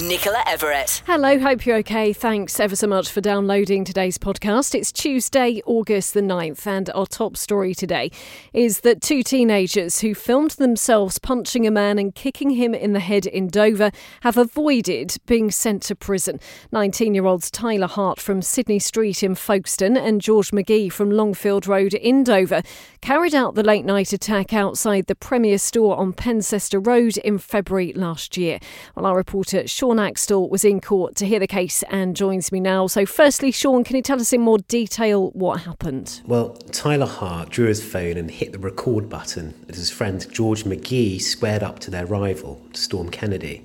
Nicola Everett. Hello, hope you're okay. Thanks ever so much for downloading today's podcast. It's Tuesday, August the 9th, and our top story today is that two teenagers who filmed themselves punching a man and kicking him in the head in Dover have avoided being sent to prison. 19 year olds Tyler Hart from Sydney Street in Folkestone and George McGee from Longfield Road in Dover carried out the late night attack outside the Premier store on Pencester Road in February last year. Well, our reporter Sean Axtell was in court to hear the case and joins me now. So, firstly, Sean, can you tell us in more detail what happened? Well, Tyler Hart drew his phone and hit the record button as his friend George McGee squared up to their rival, Storm Kennedy.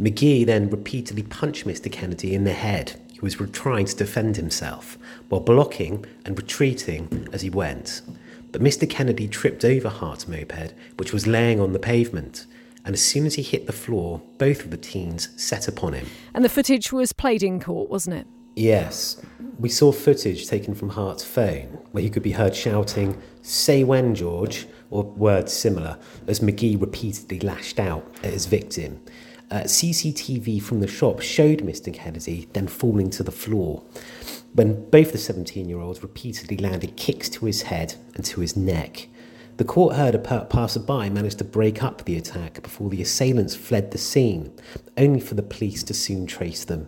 McGee then repeatedly punched Mr. Kennedy in the head. He was trying to defend himself while blocking and retreating as he went. But Mr. Kennedy tripped over Hart's moped, which was laying on the pavement and as soon as he hit the floor, both of the teens set upon him. And the footage was played in court, wasn't it? Yes. We saw footage taken from Hart's phone where he could be heard shouting, Say when, George, or words similar, as McGee repeatedly lashed out at his victim. Uh, CCTV from the shop showed Mr. Kennedy then falling to the floor when both the 17 year olds repeatedly landed kicks to his head and to his neck. The court heard a passerby managed to break up the attack before the assailants fled the scene, only for the police to soon trace them.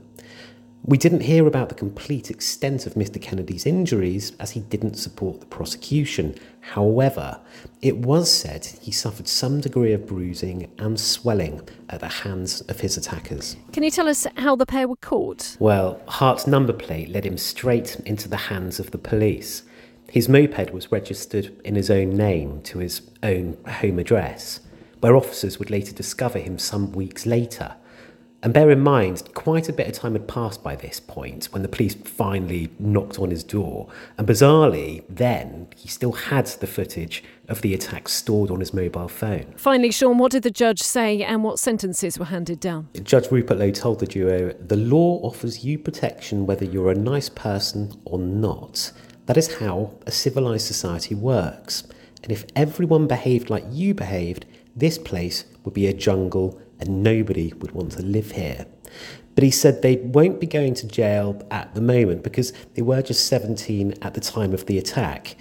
We didn't hear about the complete extent of Mr. Kennedy's injuries as he didn't support the prosecution. However, it was said he suffered some degree of bruising and swelling at the hands of his attackers. Can you tell us how the pair were caught? Well, Hart's number plate led him straight into the hands of the police. His moped was registered in his own name to his own home address, where officers would later discover him some weeks later. And bear in mind, quite a bit of time had passed by this point when the police finally knocked on his door. And bizarrely, then, he still had the footage of the attack stored on his mobile phone. Finally, Sean, what did the judge say and what sentences were handed down? Judge Rupert Lowe told the duo the law offers you protection whether you're a nice person or not. That is how a civilized society works. And if everyone behaved like you behaved, this place would be a jungle and nobody would want to live here. But he said they won't be going to jail at the moment because they were just 17 at the time of the attack.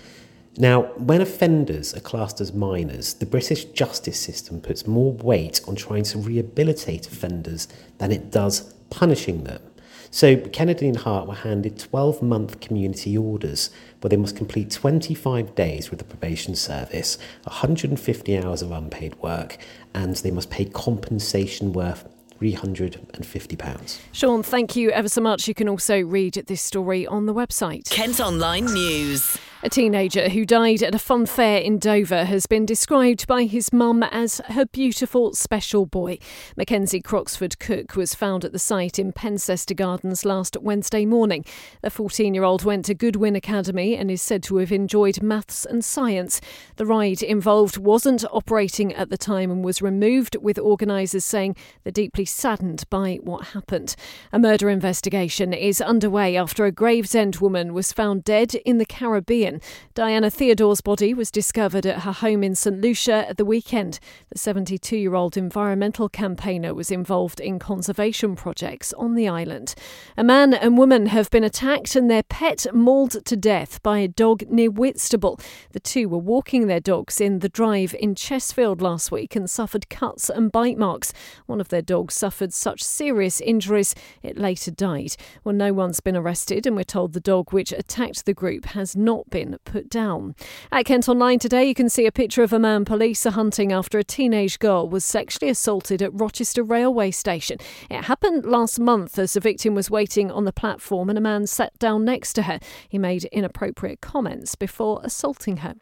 Now, when offenders are classed as minors, the British justice system puts more weight on trying to rehabilitate offenders than it does punishing them. So Kennedy and Hart were handed 12 month community orders where they must complete 25 days with the probation service, 150 hours of unpaid work, and they must pay compensation worth £350. Sean, thank you ever so much. You can also read this story on the website. Kent Online News. A teenager who died at a fun fair in Dover has been described by his mum as her beautiful special boy. Mackenzie Croxford Cook was found at the site in Pencester Gardens last Wednesday morning. The 14 year old went to Goodwin Academy and is said to have enjoyed maths and science. The ride involved wasn't operating at the time and was removed, with organisers saying they're deeply saddened by what happened. A murder investigation is underway after a Gravesend woman was found dead in the Caribbean. Diana Theodore's body was discovered at her home in St Lucia at the weekend. The 72 year old environmental campaigner was involved in conservation projects on the island. A man and woman have been attacked and their pet mauled to death by a dog near Whitstable. The two were walking their dogs in the drive in Chestfield last week and suffered cuts and bite marks. One of their dogs suffered such serious injuries it later died. Well, no one's been arrested, and we're told the dog which attacked the group has not been been put down. At Kent Online today, you can see a picture of a man police are hunting after a teenage girl was sexually assaulted at Rochester railway station. It happened last month as the victim was waiting on the platform and a man sat down next to her. He made inappropriate comments before assaulting her.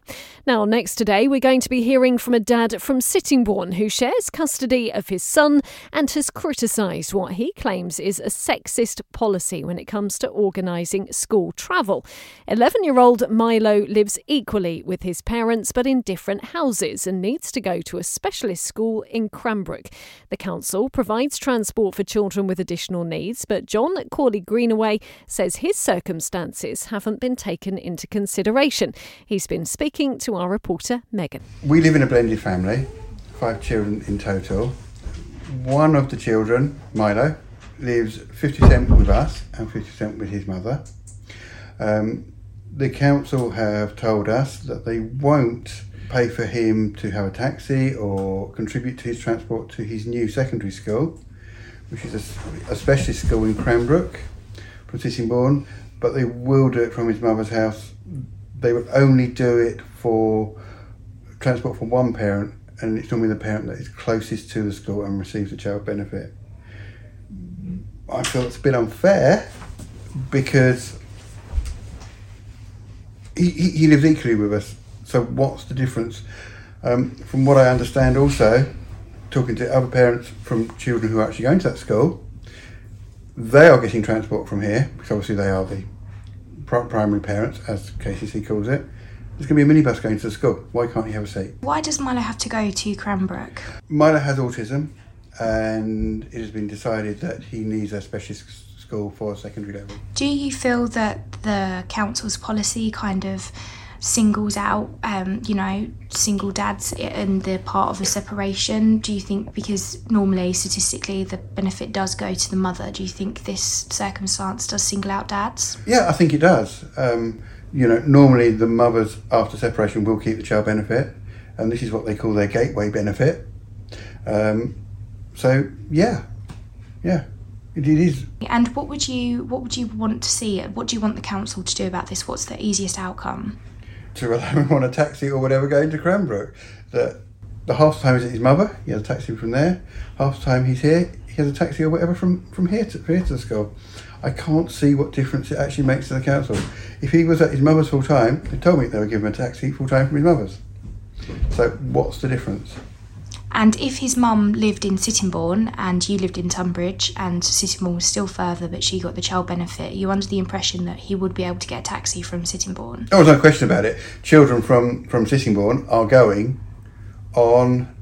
Now, next today, we're going to be hearing from a dad from Sittingbourne who shares custody of his son and has criticised what he claims is a sexist policy when it comes to organising school travel. 11 year old Milo lives equally with his parents but in different houses and needs to go to a specialist school in Cranbrook. The council provides transport for children with additional needs, but John Corley Greenaway says his circumstances haven't been taken into consideration. He's been speaking to our reporter Megan. We live in a blended family, five children in total. One of the children, Milo, lives 50% with us and 50% with his mother. Um, the council have told us that they won't pay for him to have a taxi or contribute to his transport to his new secondary school, which is a, a specialist school in Cranbrook from Sittingbourne, but they will do it from his mother's house. They will only do it for transport from one parent, and it's normally the parent that is closest to the school and receives the child benefit. I feel it's a bit unfair because he, he, he lives equally with us. So what's the difference? Um, from what I understand, also talking to other parents from children who are actually going to that school, they are getting transport from here because obviously they are the primary parents, as KCC calls it. There's going to be a minibus going to the school. Why can't he have a seat? Why does Milo have to go to Cranbrook? Milo has autism, and it has been decided that he needs a specialist school for secondary level. Do you feel that the council's policy kind of singles out, um, you know, single dads and they're part of a separation? Do you think because normally statistically the benefit does go to the mother? Do you think this circumstance does single out dads? Yeah, I think it does. Um, you know, normally the mothers after separation will keep the child benefit, and this is what they call their gateway benefit. Um, so yeah, yeah. It is. And what would you what would you want to see? What do you want the council to do about this? What's the easiest outcome? To allow him on a taxi or whatever going to Cranbrook. That the half time he's at his mother, he has a taxi from there. Half the time he's here, he has a taxi or whatever from, from here to here to the school. I can't see what difference it actually makes to the council. If he was at his mother's full time, they told me they would give him a taxi full time from his mother's. So what's the difference? And if his mum lived in Sittingbourne and you lived in Tunbridge and Sittingbourne was still further but she got the child benefit, you under the impression that he would be able to get a taxi from Sittingbourne? Oh, no question about it. Children from, from Sittingbourne are going on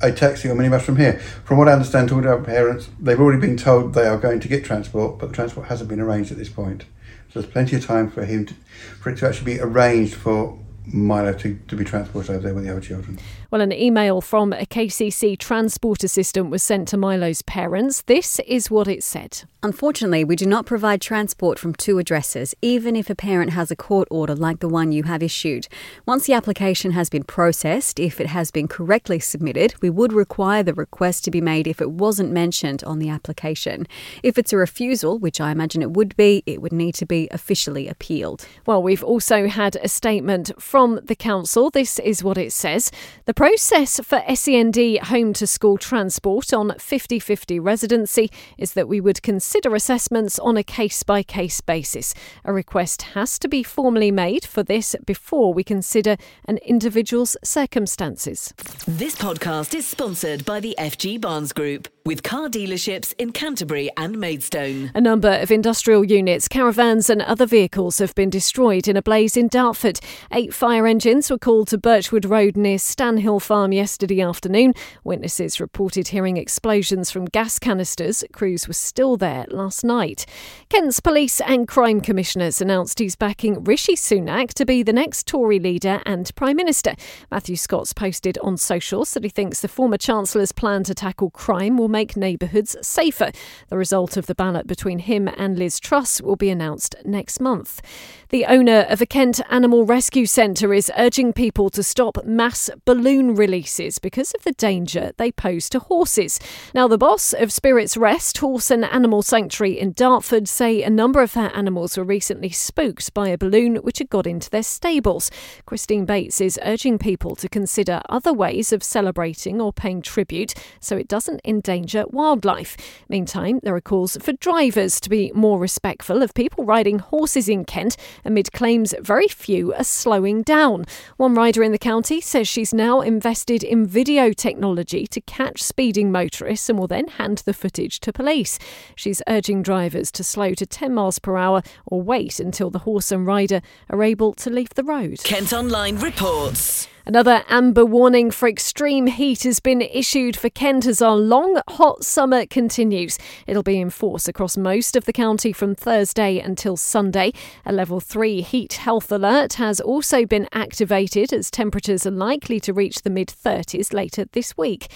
a taxi or minibus from here. From what I understand, talking to our parents, they've already been told they are going to get transport, but the transport hasn't been arranged at this point. So there's plenty of time for him to, for it to actually be arranged for Milo to, to be transported over there with the other children. Well, an email from a KCC transport assistant was sent to Milo's parents. This is what it said. Unfortunately, we do not provide transport from two addresses, even if a parent has a court order like the one you have issued. Once the application has been processed, if it has been correctly submitted, we would require the request to be made if it wasn't mentioned on the application. If it's a refusal, which I imagine it would be, it would need to be officially appealed. Well, we've also had a statement from the council. This is what it says. The process for SEND home to school transport on 50 50 residency is that we would consider assessments on a case by case basis. A request has to be formally made for this before we consider an individual's circumstances. This podcast is sponsored by the FG Barnes Group with car dealerships in Canterbury and Maidstone. A number of industrial units, caravans, and other vehicles have been destroyed in a blaze in Dartford. Eight fire engines were called to Birchwood Road near Stanhill Farm yesterday afternoon. Witnesses reported hearing explosions from gas canisters. Crews were still there last night. Kent's police and crime commissioners announced he's backing Rishi Sunak to be the next Tory leader and Prime Minister. Matthew Scott's posted on socials that he thinks the former Chancellor's plan to tackle crime will make neighbourhoods safer. The result of the ballot between him and Liz Truss will be announced next month. The owner of a Kent Animal Rescue Centre is urging people to stop mass balloon releases because of the danger they pose to horses. Now, the boss of Spirits Rest Horse and Animal Sanctuary in Dartford say a number of their animals were recently spooked by a balloon which had got into their stables. Christine Bates is urging people to consider other ways of celebrating or paying tribute so it doesn't endanger wildlife. Meantime, there are calls for drivers to be more respectful of people riding horses in Kent amid claims very few are slowing down. One rider in the county says she's now invested in video technology to catch speeding motorists and will then hand the footage to police. She's urging drivers to slow to 10 miles per hour or wait until the horse and rider are able to leave the road. Kent Online reports. Another amber warning for extreme heat has been issued for Kent as our long, hot summer continues. It'll be in force across most of the county from Thursday until Sunday. A level 3 heat health alert has also been activated as temperatures are likely to reach the mid 30s later this week.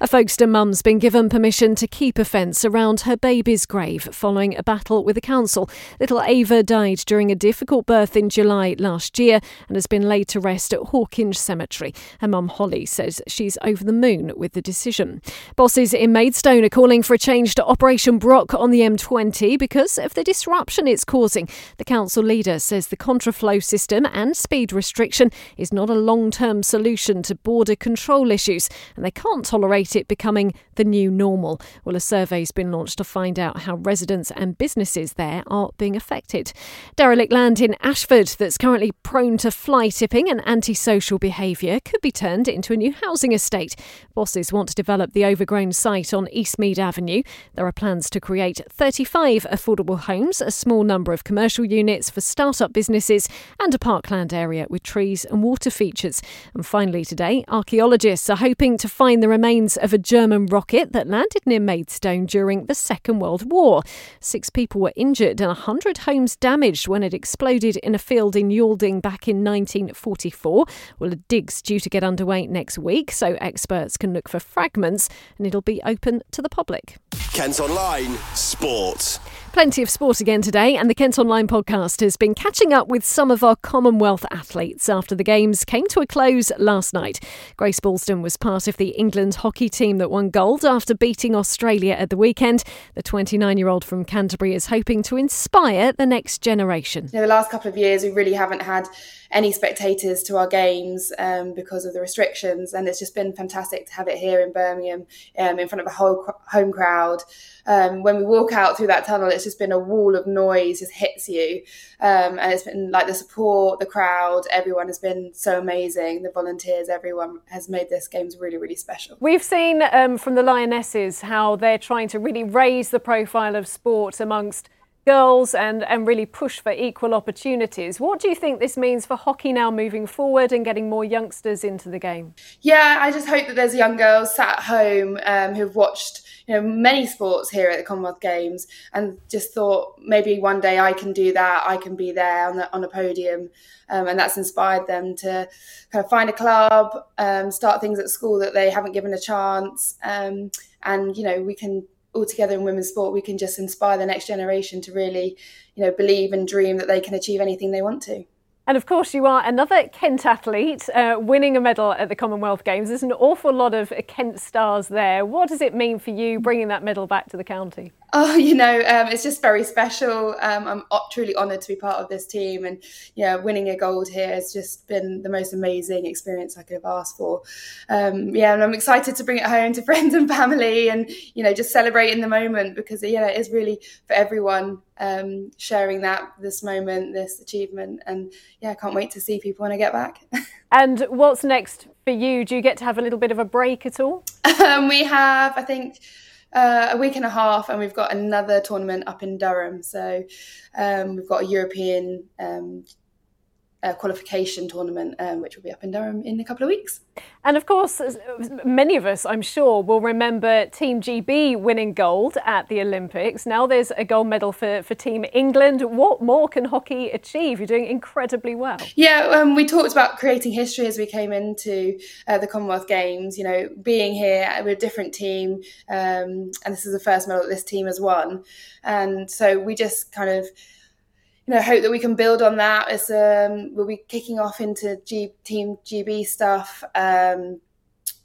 A Folkestone mum's been given permission to keep a fence around her baby's grave following a battle with the council. Little Ava died during a difficult birth in July last year and has been laid to rest at Hawkinge Cemetery cemetery. Her mum Holly says she's over the moon with the decision. Bosses in Maidstone are calling for a change to Operation Brock on the M20 because of the disruption it's causing. The council leader says the contraflow system and speed restriction is not a long term solution to border control issues, and they can't tolerate it becoming the new normal. Well, a survey's been launched to find out how residents and businesses there are being affected. Derelict land in Ashford that's currently prone to fly tipping and antisocial behaviour behaviour could be turned into a new housing estate. Bosses want to develop the overgrown site on Eastmead Avenue. There are plans to create 35 affordable homes, a small number of commercial units for start-up businesses, and a parkland area with trees and water features. And finally, today, archaeologists are hoping to find the remains of a German rocket that landed near Maidstone during the Second World War. Six people were injured and 100 homes damaged when it exploded in a field in Yalding back in 1944. Well, a dig's due to get underway next week, so experts can look for fragments and it'll be open to the public. Kent Online Sport. Plenty of sport again today, and the Kent Online podcast has been catching up with some of our Commonwealth athletes after the Games came to a close last night. Grace Balsdon was part of the England hockey team that won gold after beating Australia at the weekend. The 29 year old from Canterbury is hoping to inspire the next generation. You know, the last couple of years, we really haven't had any spectators to our games um, because of the restrictions, and it's just been fantastic to have it here in Birmingham um, in front of a whole home crowd. Um, when we walk out through that tunnel, it's just been a wall of noise, just hits you, um, and it's been like the support, the crowd, everyone has been so amazing. The volunteers, everyone has made this games really, really special. We've seen um, from the Lionesses how they're trying to really raise the profile of sport amongst girls and, and really push for equal opportunities. What do you think this means for hockey now moving forward and getting more youngsters into the game? Yeah, I just hope that there's young girls sat at home um, who've watched you know many sports here at the Commonwealth Games and just thought maybe one day I can do that. I can be there on the, on a podium, um, and that's inspired them to kind of find a club, um, start things at school that they haven't given a chance, um, and you know we can all together in women's sport, we can just inspire the next generation to really, you know, believe and dream that they can achieve anything they want to. And of course, you are another Kent athlete uh, winning a medal at the Commonwealth Games. There's an awful lot of Kent stars there. What does it mean for you bringing that medal back to the county? Oh, you know, um, it's just very special. Um, I'm truly honoured to be part of this team, and yeah, winning a gold here has just been the most amazing experience I could have asked for. Um, yeah, and I'm excited to bring it home to friends and family, and you know, just celebrate in the moment because yeah, it is really for everyone um, sharing that this moment, this achievement, and yeah, I can't wait to see people when I get back. and what's next for you? Do you get to have a little bit of a break at all? Um, we have, I think. Uh, a week and a half, and we've got another tournament up in Durham. So um, we've got a European um, uh, qualification tournament, um, which will be up in Durham in a couple of weeks. And of course, many of us, I'm sure, will remember Team GB winning gold at the Olympics. Now there's a gold medal for, for Team England. What more can hockey achieve? You're doing incredibly well. Yeah, um, we talked about creating history as we came into uh, the Commonwealth Games. You know, being here, we're a different team, um, and this is the first medal that this team has won. And so we just kind of you know, hope that we can build on that. As um, we'll be kicking off into G- Team GB stuff um,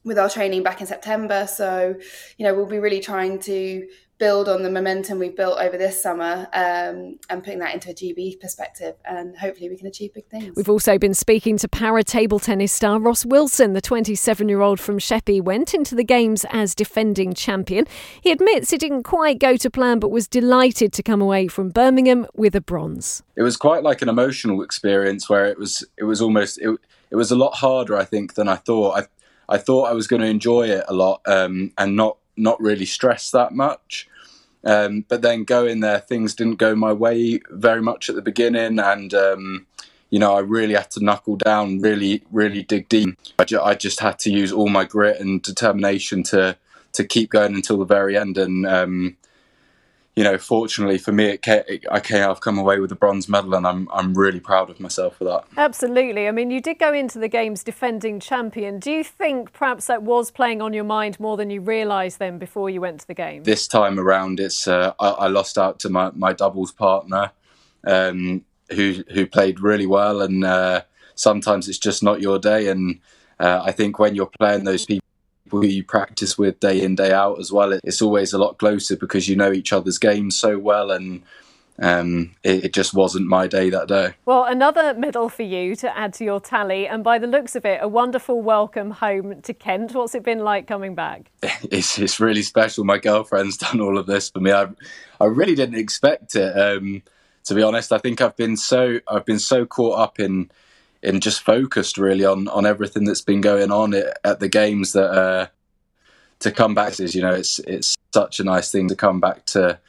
with our training back in September. So, you know, we'll be really trying to build on the momentum we've built over this summer um, and putting that into a GB perspective. And hopefully we can achieve big things. We've also been speaking to para table tennis star Ross Wilson. The 27 year old from Sheppey went into the Games as defending champion. He admits it didn't quite go to plan, but was delighted to come away from Birmingham with a bronze. It was quite like an emotional experience where it was, it was almost, it, it was a lot harder, I think, than I thought. I, I thought I was going to enjoy it a lot um, and not not really stress that much. Um, but then going there, things didn't go my way very much at the beginning, and um, you know I really had to knuckle down, really, really dig deep. I, ju- I, just had to use all my grit and determination to to keep going until the very end, and um, you know, fortunately for me, it came, I came, I've come away with a bronze medal, and I'm I'm really proud of myself for that. Absolutely. I mean, you did go into the games defending champion. Do you think perhaps that was playing on your mind more than you realised then before you went to the game? This time around, it's uh, I, I, lost out to my, my doubles partner, um, who who played really well, and uh, sometimes it's just not your day. And uh, I think when you're playing those people who you practice with day in day out as well it's always a lot closer because you know each other's games so well and um, it, it, just wasn't my day that day. Well, another medal for you to add to your tally, and by the looks of it, a wonderful welcome home to Kent. What's it been like coming back? It's it's really special. My girlfriend's done all of this for me. I I really didn't expect it. Um, to be honest, I think I've been so I've been so caught up in and just focused really on on everything that's been going on at, the games that uh, to come back is you know it's it's such a nice thing to come back to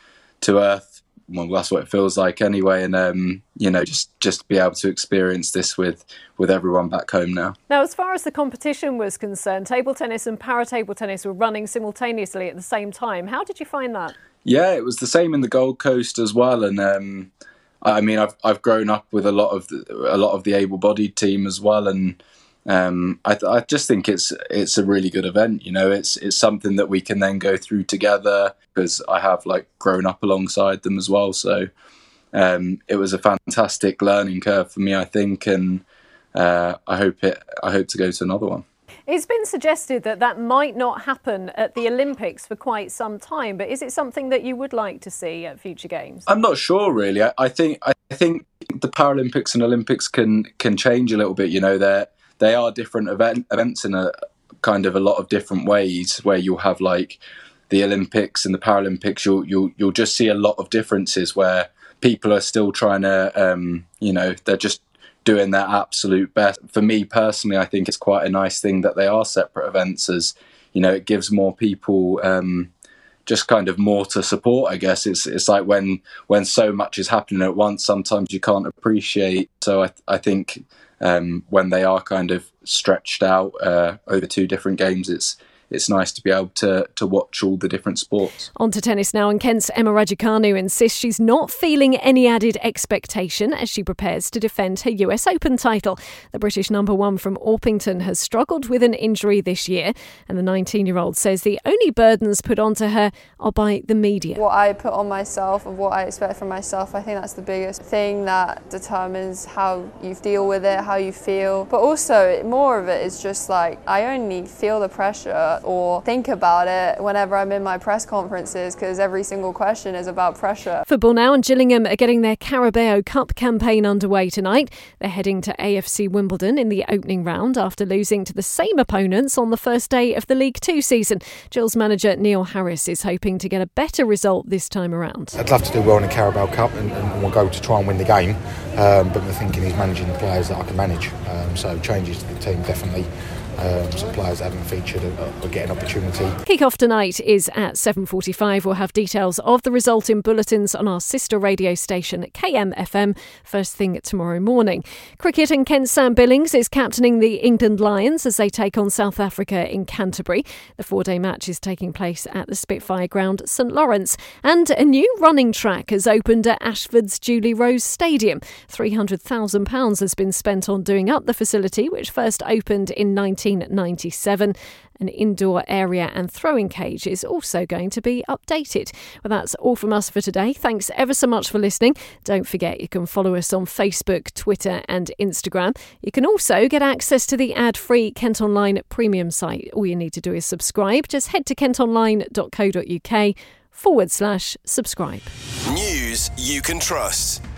to earth. Well that's what it feels like anyway and um, you know just just be able to experience this with with everyone back home now. Now as far as the competition was concerned table tennis and para table tennis were running simultaneously at the same time. How did you find that? Yeah it was the same in the gold coast as well and um, I mean, I've I've grown up with a lot of the, a lot of the able-bodied team as well, and um, I, I just think it's it's a really good event. You know, it's it's something that we can then go through together because I have like grown up alongside them as well. So um, it was a fantastic learning curve for me, I think, and uh, I hope it I hope to go to another one. It's been suggested that that might not happen at the Olympics for quite some time, but is it something that you would like to see at future games? I'm not sure, really. I, I think I think the Paralympics and Olympics can can change a little bit. You know, they they are different event, events in a kind of a lot of different ways. Where you'll have like the Olympics and the Paralympics, you'll you'll you'll just see a lot of differences where people are still trying to, um, you know, they're just doing their absolute best. For me personally, I think it's quite a nice thing that they are separate events, as you know, it gives more people um, just kind of more to support. I guess it's it's like when when so much is happening at once, sometimes you can't appreciate. So I I think um, when they are kind of stretched out uh, over two different games, it's it's nice to be able to to watch all the different sports. On to tennis now, and Kent's Emma Raducanu insists she's not feeling any added expectation as she prepares to defend her US Open title. The British number one from Orpington has struggled with an injury this year, and the 19-year-old says the only burdens put onto her are by the media. What I put on myself and what I expect from myself, I think that's the biggest thing that determines how you deal with it, how you feel. But also, more of it is just like I only feel the pressure or think about it whenever I'm in my press conferences because every single question is about pressure. Football now and Gillingham are getting their Carabao Cup campaign underway tonight. They're heading to AFC Wimbledon in the opening round after losing to the same opponents on the first day of the League Two season. Gills manager Neil Harris is hoping to get a better result this time around. I'd love to do well in the Carabao Cup and, and we'll go to try and win the game, um, but the thinking is managing the players that I can manage. Um, so changes to the team definitely um, some players that haven't featured are, getting opportunity. Kick-off tonight is at 7.45. We'll have details of the result in bulletins on our sister radio station KMFM first thing tomorrow morning. Cricket and Kent Sam Billings is captaining the England Lions as they take on South Africa in Canterbury. The four-day match is taking place at the Spitfire Ground, St Lawrence. And a new running track has opened at Ashford's Julie Rose Stadium. £300,000 has been spent on doing up the facility, which first opened in 1997. An indoor area and throwing cage is also going to be updated. Well, that's all from us for today. Thanks ever so much for listening. Don't forget you can follow us on Facebook, Twitter, and Instagram. You can also get access to the ad free Kent Online premium site. All you need to do is subscribe. Just head to kentonline.co.uk forward slash subscribe. News you can trust.